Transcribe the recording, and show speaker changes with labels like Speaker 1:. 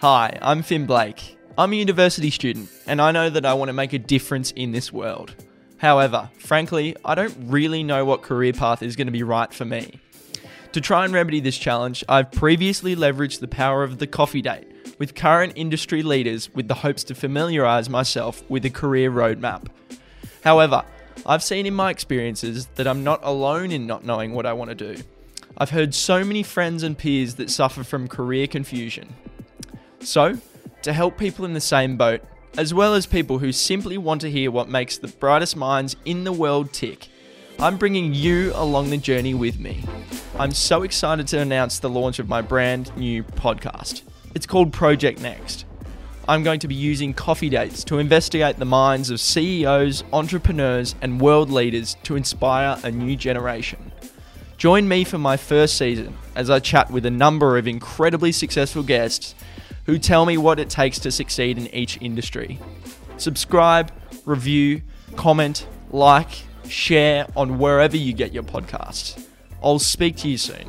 Speaker 1: Hi, I'm Finn Blake. I'm a university student, and I know that I want to make a difference in this world. However, frankly, I don't really know what career path is going to be right for me. To try and remedy this challenge, I've previously leveraged the power of the coffee date with current industry leaders with the hopes to familiarise myself with a career roadmap. However, I've seen in my experiences that I'm not alone in not knowing what I want to do. I've heard so many friends and peers that suffer from career confusion. So, to help people in the same boat, as well as people who simply want to hear what makes the brightest minds in the world tick, I'm bringing you along the journey with me. I'm so excited to announce the launch of my brand new podcast. It's called Project Next. I'm going to be using coffee dates to investigate the minds of CEOs, entrepreneurs, and world leaders to inspire a new generation. Join me for my first season as I chat with a number of incredibly successful guests who tell me what it takes to succeed in each industry. Subscribe, review, comment, like, share on wherever you get your podcasts. I'll speak to you soon.